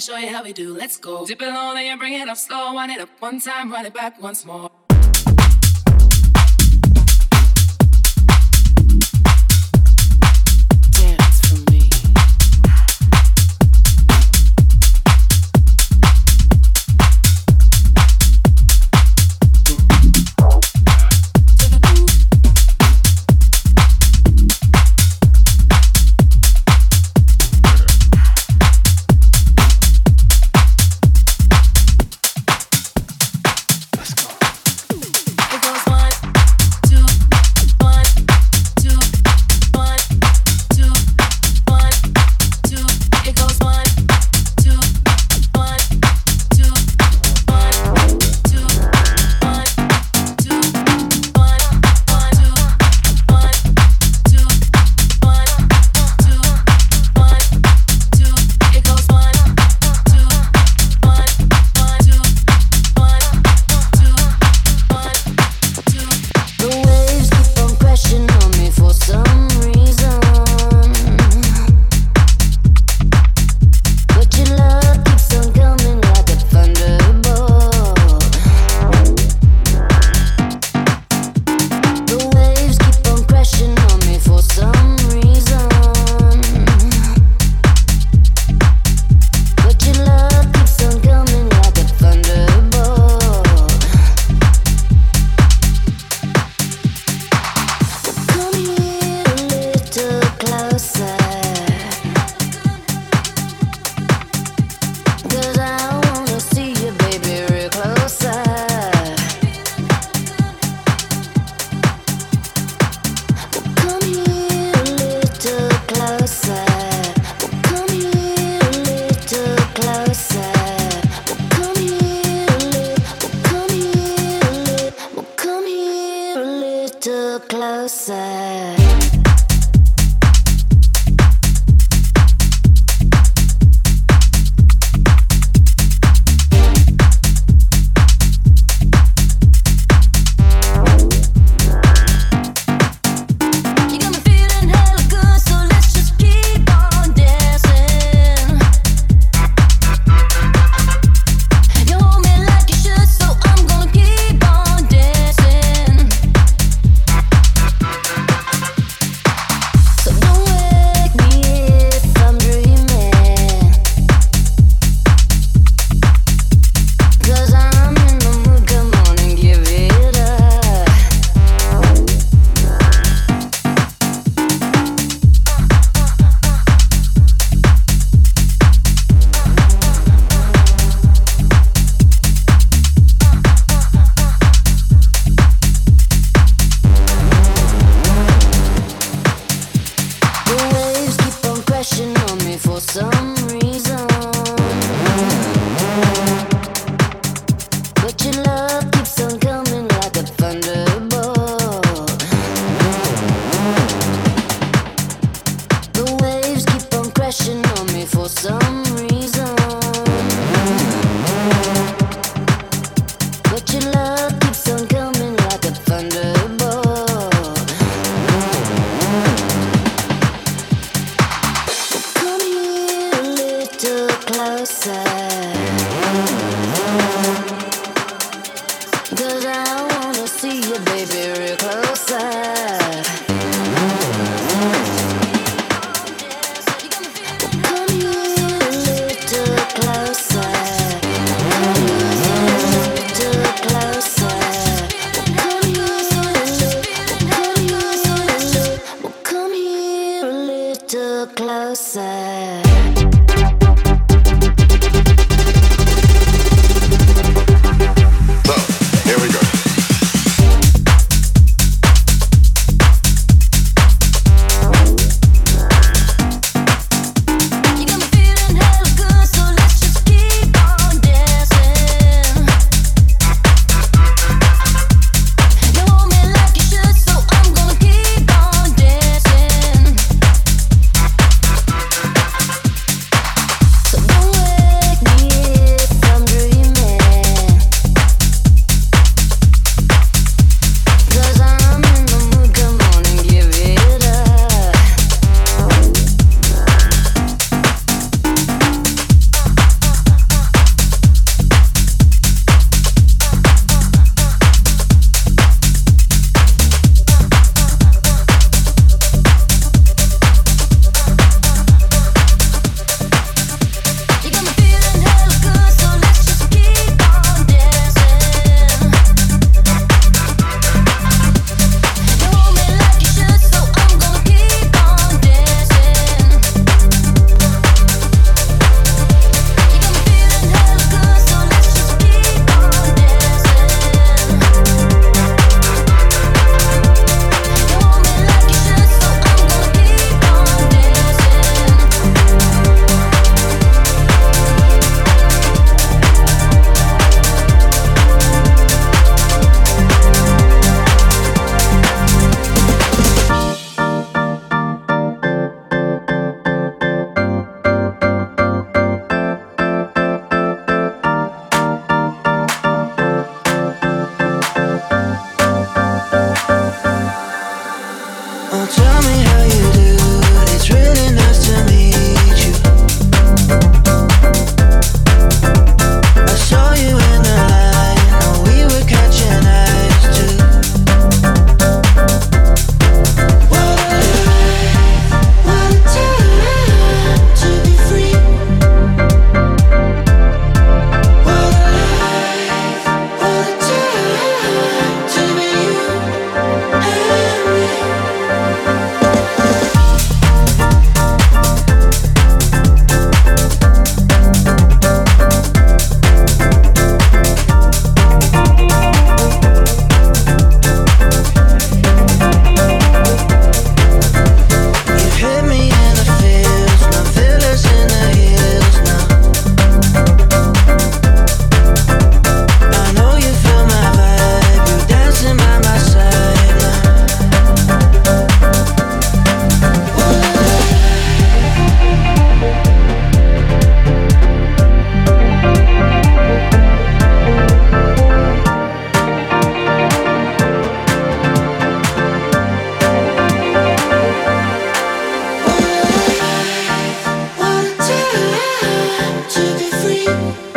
show you how we do. Let's go. Dip it low, then you bring it up slow. Wind it up one time, run it back once more. Cause I wanna see you, baby, real close up. to be free.